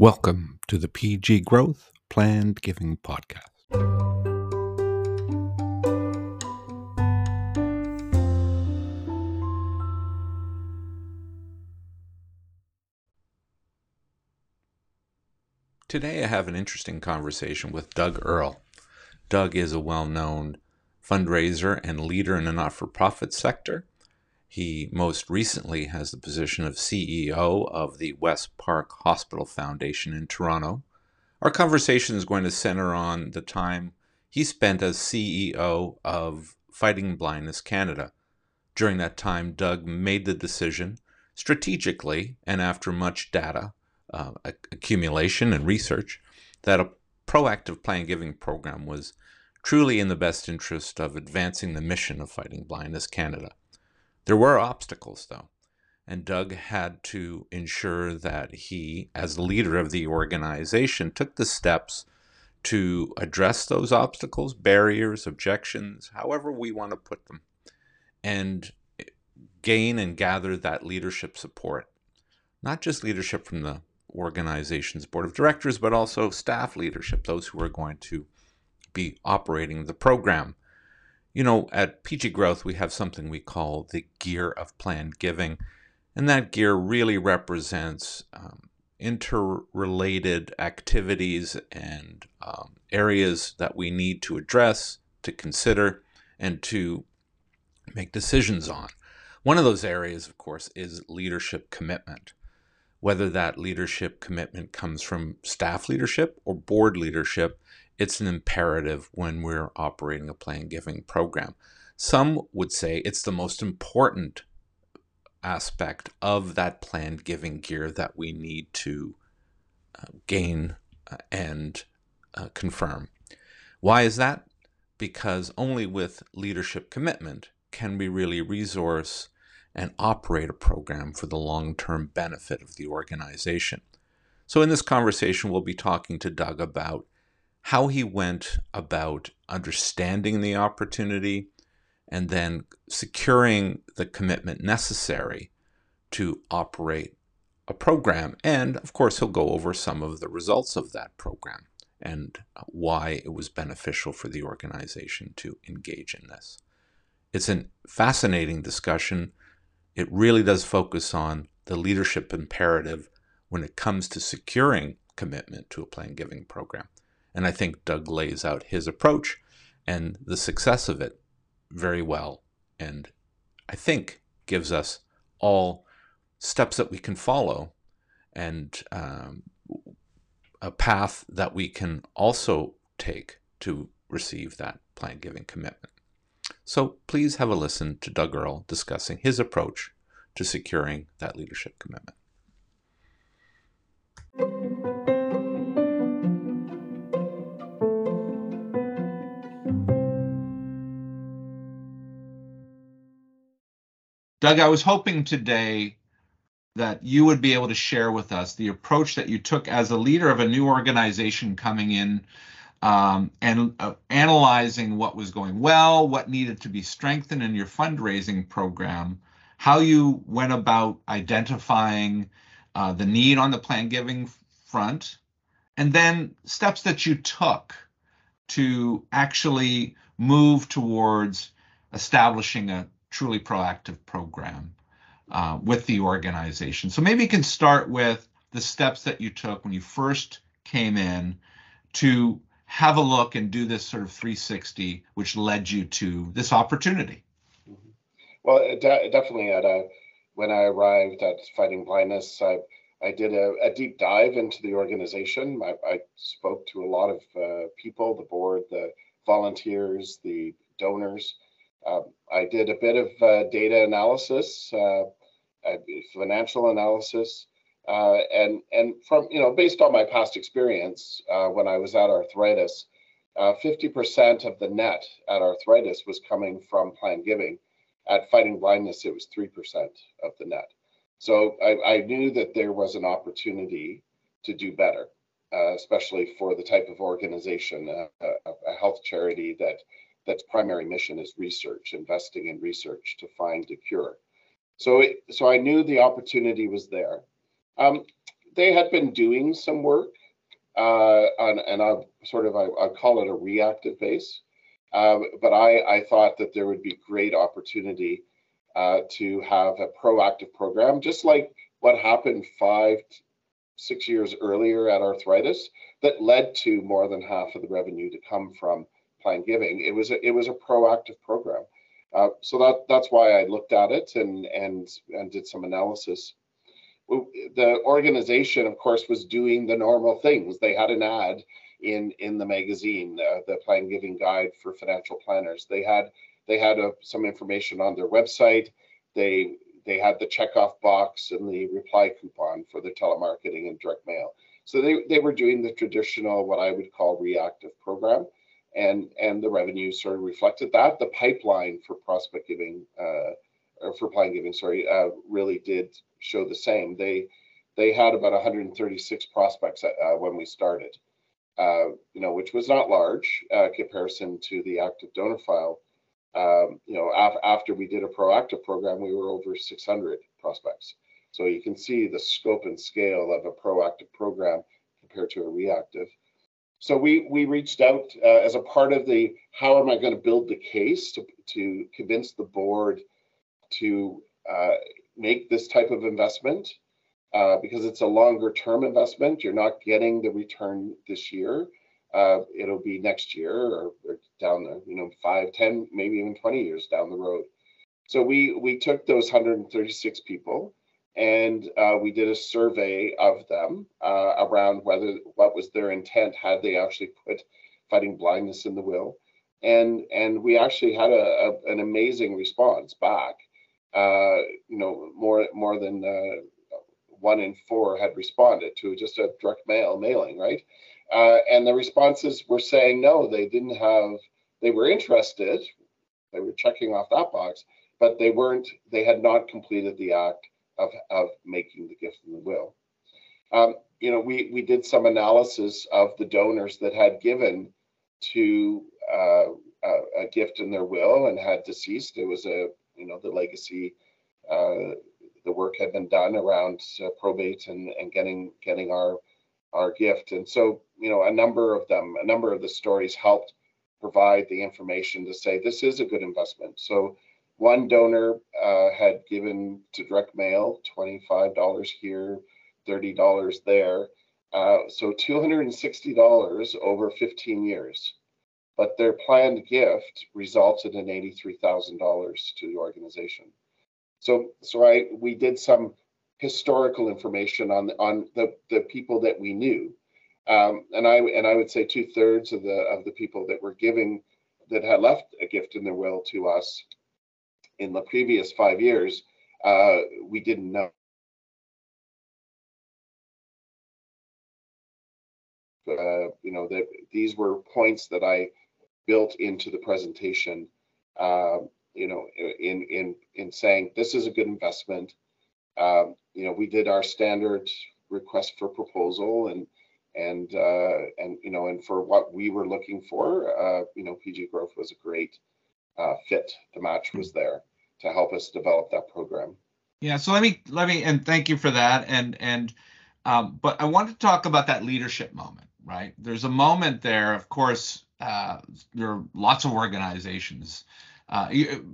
Welcome to the PG Growth Planned Giving Podcast. Today, I have an interesting conversation with Doug Earl. Doug is a well known fundraiser and leader in the not for profit sector. He most recently has the position of CEO of the West Park Hospital Foundation in Toronto. Our conversation is going to center on the time he spent as CEO of Fighting Blindness Canada. During that time, Doug made the decision strategically and after much data uh, accumulation and research that a proactive plan giving program was truly in the best interest of advancing the mission of Fighting Blindness Canada. There were obstacles, though, and Doug had to ensure that he, as leader of the organization, took the steps to address those obstacles, barriers, objections, however we want to put them, and gain and gather that leadership support. Not just leadership from the organization's board of directors, but also staff leadership, those who are going to be operating the program. You know, at PG Growth, we have something we call the gear of planned giving, and that gear really represents um, interrelated activities and um, areas that we need to address, to consider, and to make decisions on. One of those areas, of course, is leadership commitment whether that leadership commitment comes from staff leadership or board leadership, it's an imperative when we're operating a plan giving program. Some would say it's the most important aspect of that planned giving gear that we need to uh, gain uh, and uh, confirm. Why is that? Because only with leadership commitment can we really resource and operate a program for the long term benefit of the organization. So, in this conversation, we'll be talking to Doug about how he went about understanding the opportunity and then securing the commitment necessary to operate a program. And of course, he'll go over some of the results of that program and why it was beneficial for the organization to engage in this. It's a fascinating discussion it really does focus on the leadership imperative when it comes to securing commitment to a plan giving program. And I think Doug lays out his approach and the success of it very well. And I think gives us all steps that we can follow and um, a path that we can also take to receive that plan giving commitment. So please have a listen to Doug Earl discussing his approach to securing that leadership commitment. Doug, I was hoping today that you would be able to share with us the approach that you took as a leader of a new organization coming in um, and uh, analyzing what was going well, what needed to be strengthened in your fundraising program, how you went about identifying uh, the need on the plan giving front, and then steps that you took to actually move towards establishing a truly proactive program uh, with the organization. So maybe you can start with the steps that you took when you first came in to have a look and do this sort of 360, which led you to this opportunity. Mm-hmm. Well, de- definitely at a, when I arrived at Fighting Blindness, I, I did a, a deep dive into the organization. I, I spoke to a lot of uh, people, the board, the volunteers, the donors. Um, I did a bit of uh, data analysis, uh, financial analysis, uh, and and from you know based on my past experience uh, when I was at Arthritis, uh, 50% of the net at Arthritis was coming from plan giving. At Fighting Blindness, it was 3% of the net. So I, I knew that there was an opportunity to do better, uh, especially for the type of organization, a, a health charity that that's primary mission is research, investing in research to find a cure. So, it, so I knew the opportunity was there. Um, they had been doing some work uh, on, and I sort of I, I call it a reactive base. Um, but I, I thought that there would be great opportunity uh, to have a proactive program, just like what happened five, six years earlier at arthritis, that led to more than half of the revenue to come from plan giving. It was a, it was a proactive program. Uh, so that that's why I looked at it and and and did some analysis. The organization, of course, was doing the normal things. They had an ad in in the magazine, uh, the Plan Giving Guide for Financial Planners. They had they had uh, some information on their website. They they had the checkoff box and the reply coupon for the telemarketing and direct mail. So they, they were doing the traditional, what I would call reactive program and and the revenue sort of reflected that. The pipeline for prospect giving, uh, or for plan giving, sorry, uh, really did show the same. They they had about 136 prospects uh, when we started, uh, you know, which was not large uh, comparison to the active donor file. Um, you know, af- after we did a proactive program, we were over 600 prospects. So you can see the scope and scale of a proactive program compared to a reactive. So we we reached out uh, as a part of the how am I going to build the case to to convince the board to uh, make this type of investment uh, because it's a longer term investment. You're not getting the return this year. Uh, it'll be next year or, or down the you know five, ten, maybe even 20 years down the road. So we we took those 136 people and uh, we did a survey of them uh, around whether what was their intent had they actually put fighting blindness in the will. And and we actually had a, a an amazing response back uh, you know more more than uh, one in four had responded to just a direct mail mailing right? Uh, and the responses were saying no they didn't have they were interested they were checking off that box but they weren't they had not completed the act of, of making the gift in the will. Um, you know, we, we did some analysis of the donors that had given to uh, a, a, gift in their will and had deceased. It was a, you know, the legacy, uh, the work had been done around uh, probate and, and getting getting our our gift. And so, you know, a number of them, a number of the stories helped provide the information to say this is a good investment. So one donor uh, had given to direct mail $25 here, $30 there. Uh, so $260 over 15 years. But their planned gift resulted in $83,000 to the organization. So, so I we did some historical information on on the, the people that we knew, um, and I and I would say two thirds of the of the people that were giving that had left a gift in their will to us in the previous five years, uh, we didn't know. Uh, you know that these were points that I built into the presentation. Uh, you know, in in in saying this is a good investment. Um, you know, we did our standard request for proposal and and uh, and you know and for what we were looking for, uh, you know, PG Growth was a great uh, fit. The match was there to help us develop that program. Yeah, so let me let me and thank you for that. And and um, but I want to talk about that leadership moment, right? There's a moment there, of course. Uh, there are lots of organizations uh,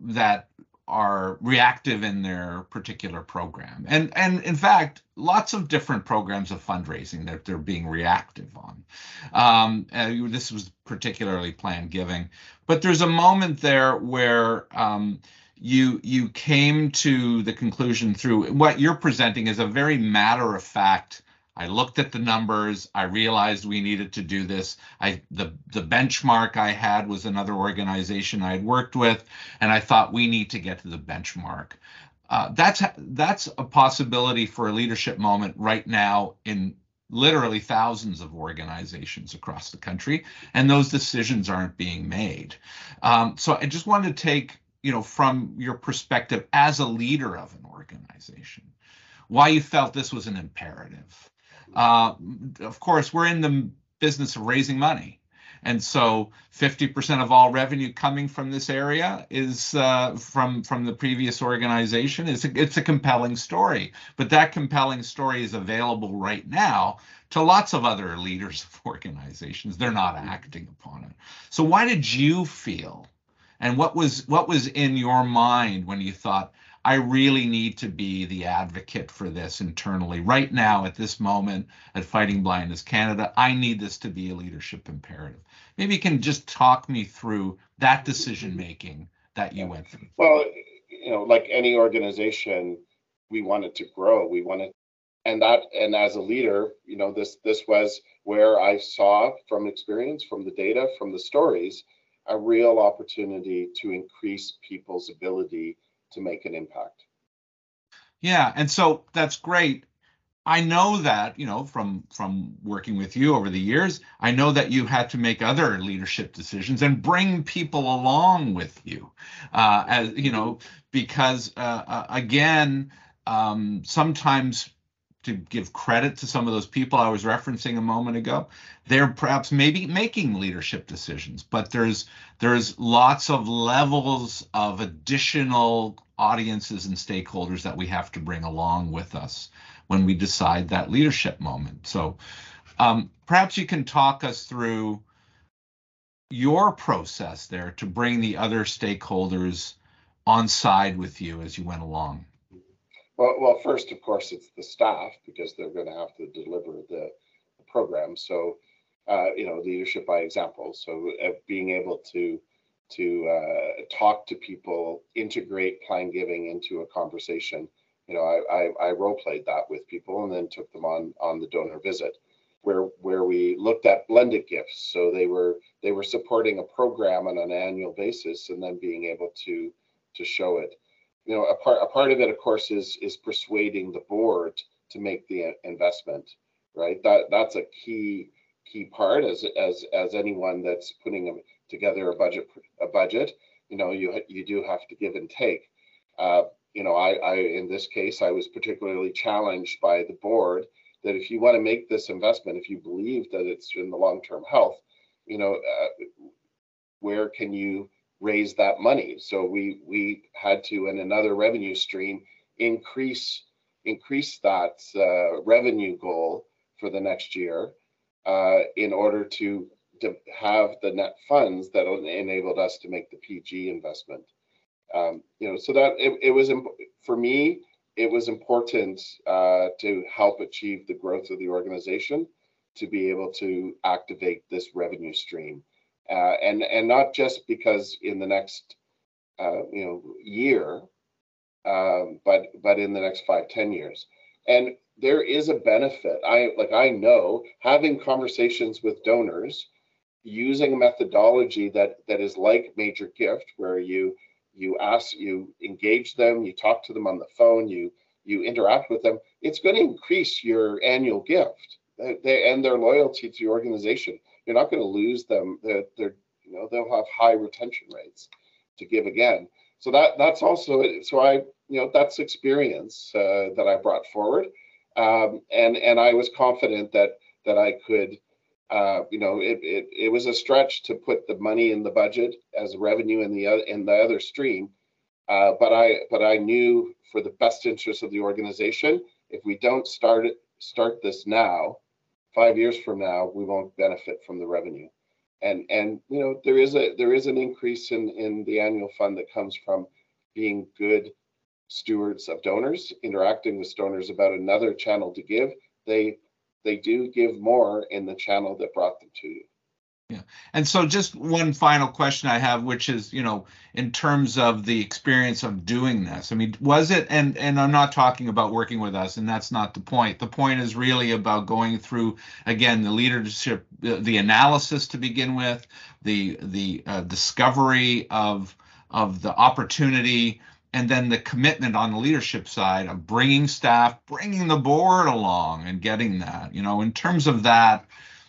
that are reactive in their particular program, and and in fact, lots of different programs of fundraising that they're being reactive on. Um, this was particularly planned giving, but there's a moment there where um, you you came to the conclusion through what you're presenting is a very matter of fact I looked at the numbers. I realized we needed to do this. I the the benchmark I had was another organization I had worked with, and I thought we need to get to the benchmark. Uh, that's that's a possibility for a leadership moment right now in literally thousands of organizations across the country, and those decisions aren't being made. Um, so I just wanted to take you know, from your perspective as a leader of an organization, why you felt this was an imperative. Uh, of course, we're in the business of raising money. and so 50% of all revenue coming from this area is uh, from from the previous organization. It's a, it's a compelling story, but that compelling story is available right now to lots of other leaders of organizations. They're not acting upon it. So why did you feel, and what was what was in your mind when you thought? I really need to be the advocate for this internally. Right now, at this moment at Fighting Blindness Canada, I need this to be a leadership imperative. Maybe you can just talk me through that decision making that you went through. Well, you know, like any organization, we wanted to grow. We wanted and that and as a leader, you know, this this was where I saw from experience, from the data, from the stories, a real opportunity to increase people's ability to make an impact. Yeah, and so that's great. I know that, you know, from from working with you over the years, I know that you had to make other leadership decisions and bring people along with you, uh, as you know, because uh, uh, again, um, sometimes to give credit to some of those people I was referencing a moment ago, they're perhaps maybe making leadership decisions, but there's there's lots of levels of additional audiences and stakeholders that we have to bring along with us when we decide that leadership moment. So um, perhaps you can talk us through your process there to bring the other stakeholders on side with you as you went along. Well, well, first, of course, it's the staff because they're going to have to deliver the, the program. So, uh, you know, leadership by example. So, uh, being able to to uh, talk to people, integrate plan giving into a conversation. You know, I, I, I role played that with people and then took them on on the donor visit, where where we looked at blended gifts. So they were they were supporting a program on an annual basis and then being able to to show it you know, a part a part of it, of course, is is persuading the board to make the investment, right? That that's a key key part as as as anyone that's putting together a budget a budget. You know, you you do have to give and take. Uh, you know, I, I in this case, I was particularly challenged by the board that if you want to make this investment, if you believe that it's in the long term health, you know, uh, where can you raise that money. So we we had to in another revenue stream increase increase that uh, revenue goal for the next year uh, in order to to have the net funds that enabled us to make the PG investment. Um, you know, so that it, it was for me. It was important uh, to help achieve the growth of the organization to be able to activate this revenue stream uh, and and not just because in the next uh, you know year, um, but but in the next five ten years, and there is a benefit. I like I know having conversations with donors using a methodology that that is like major gift where you you ask you engage them you talk to them on the phone you you interact with them it's going to increase your annual gift they, and their loyalty to your organization you're not going to lose them. They're, they're, you know, they'll have high retention rates to give again. So that that's also so I you know that's experience uh, that I brought forward, um, and and I was confident that that I could. Uh, you know, it, it it was a stretch to put the money in the budget as revenue in the other in the other stream, uh, but I but I knew for the best interest of the organization, if we don't start it start this now, five years from now, we won't benefit from the revenue. And and you know there is a there is an increase in in the annual fund that comes from being good stewards of donors, interacting with donors about another channel to give. They they do give more in the channel that brought them to you. Yeah. And so just one final question I have, which is, you know, in terms of the experience of doing this, I mean, was it, and, and I'm not talking about working with us, and that's not the point. The point is really about going through, again, the leadership, the, analysis to begin with, the, the uh, discovery of, of the opportunity, and then the commitment on the leadership side of bringing staff, bringing the board along and getting that, you know, in terms of that,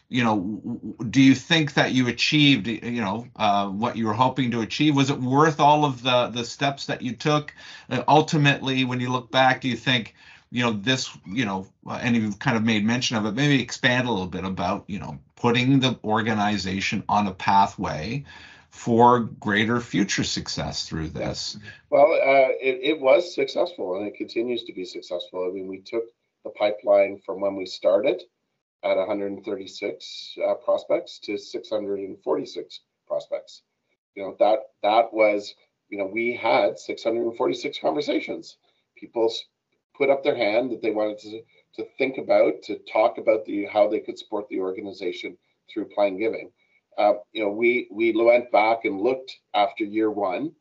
you know, do you think that you achieved, you know, uh, what you were hoping to achieve? Was it worth all of the the steps that you took? Uh, ultimately, when you look back, do you think you know this you know and you've kind of made mention of it maybe expand a little bit about you know putting the organization on a pathway for greater future success through this well uh, it, it was successful and it continues to be successful i mean we took the pipeline from when we started at 136 uh, prospects to 646 prospects you know that that was you know we had 646 conversations people put up their hand that they wanted to, to think about, to talk about the how they could support the organization through Plan Giving. Uh, you know, we we went back and looked after year one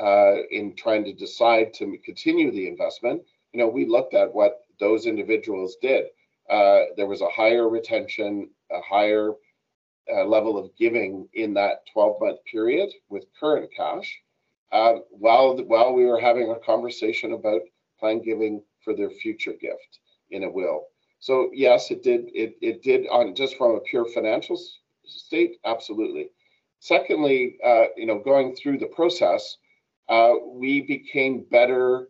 uh, in trying to decide to continue the investment. You know, we looked at what those individuals did. Uh, there was a higher retention, a higher uh, level of giving in that 12 month period with current cash. Uh, while while we were having a conversation about plan giving for their future gift in a will. So yes, it did. It it did on just from a pure financial state, absolutely. Secondly, uh, you know, going through the process, uh, we became better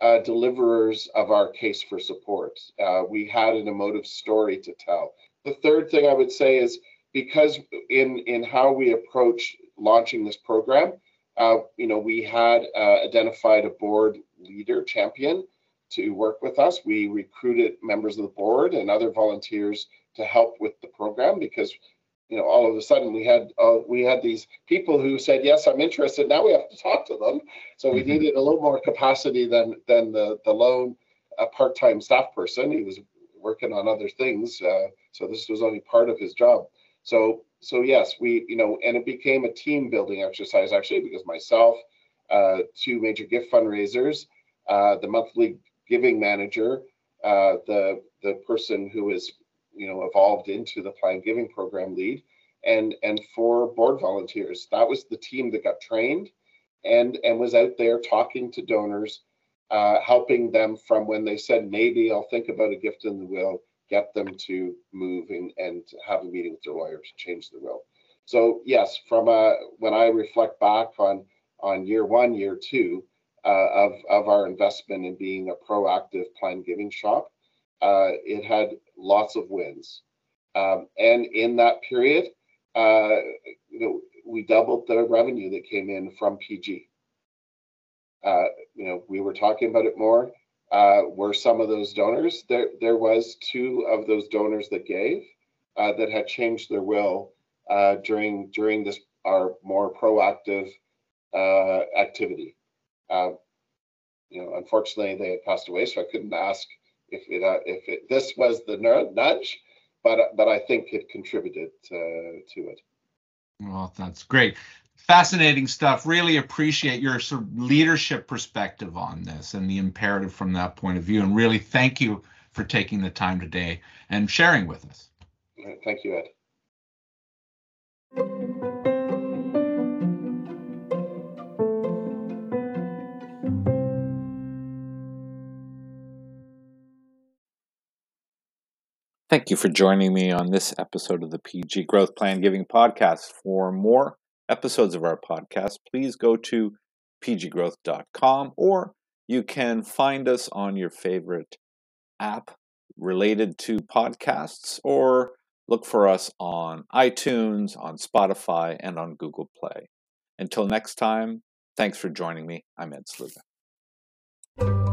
uh, deliverers of our case for support. Uh, we had an emotive story to tell. The third thing I would say is because in in how we approach launching this program, uh, you know, we had uh, identified a board leader champion to work with us. We recruited members of the board and other volunteers to help with the program because you know all of a sudden we had uh, we had these people who said yes i'm interested. Now we have to talk to them. So we mm-hmm. needed a little more capacity than than the the lone uh, part-time staff person. He was working on other things uh, so this was only part of his job. So so yes we you know and it became a team building exercise actually because myself uh, two major gift fundraisers uh, the monthly giving manager, uh, the the person who is you know evolved into the plan giving program lead, and and four board volunteers. That was the team that got trained, and and was out there talking to donors, uh, helping them from when they said maybe I'll think about a gift in the will, get them to move and and have a meeting with their lawyer to change the will. So yes, from a when I reflect back on on year one, year two, uh, of, of our investment in being a proactive plan giving shop. Uh, it had lots of wins. Um, and in that period, uh, you know, we doubled the revenue that came in from PG. Uh, you know, we were talking about it more. Uh, were some of those donors? There, there was two of those donors that gave uh, that had changed their will during during this our more proactive activity. Uh, you know, unfortunately, they had passed away, so I couldn't ask if it uh, if it, this was the nudge, but but I think it contributed uh, to it. Well, that's great. Fascinating stuff. Really appreciate your sort of leadership perspective on this and the imperative from that point of view. And really thank you for taking the time today and sharing with us. Thank you, Ed. Thank you for joining me on this episode of the PG Growth Plan Giving Podcast. For more episodes of our podcast, please go to pggrowth.com or you can find us on your favorite app related to podcasts or look for us on iTunes, on Spotify, and on Google Play. Until next time, thanks for joining me. I'm Ed Sluga.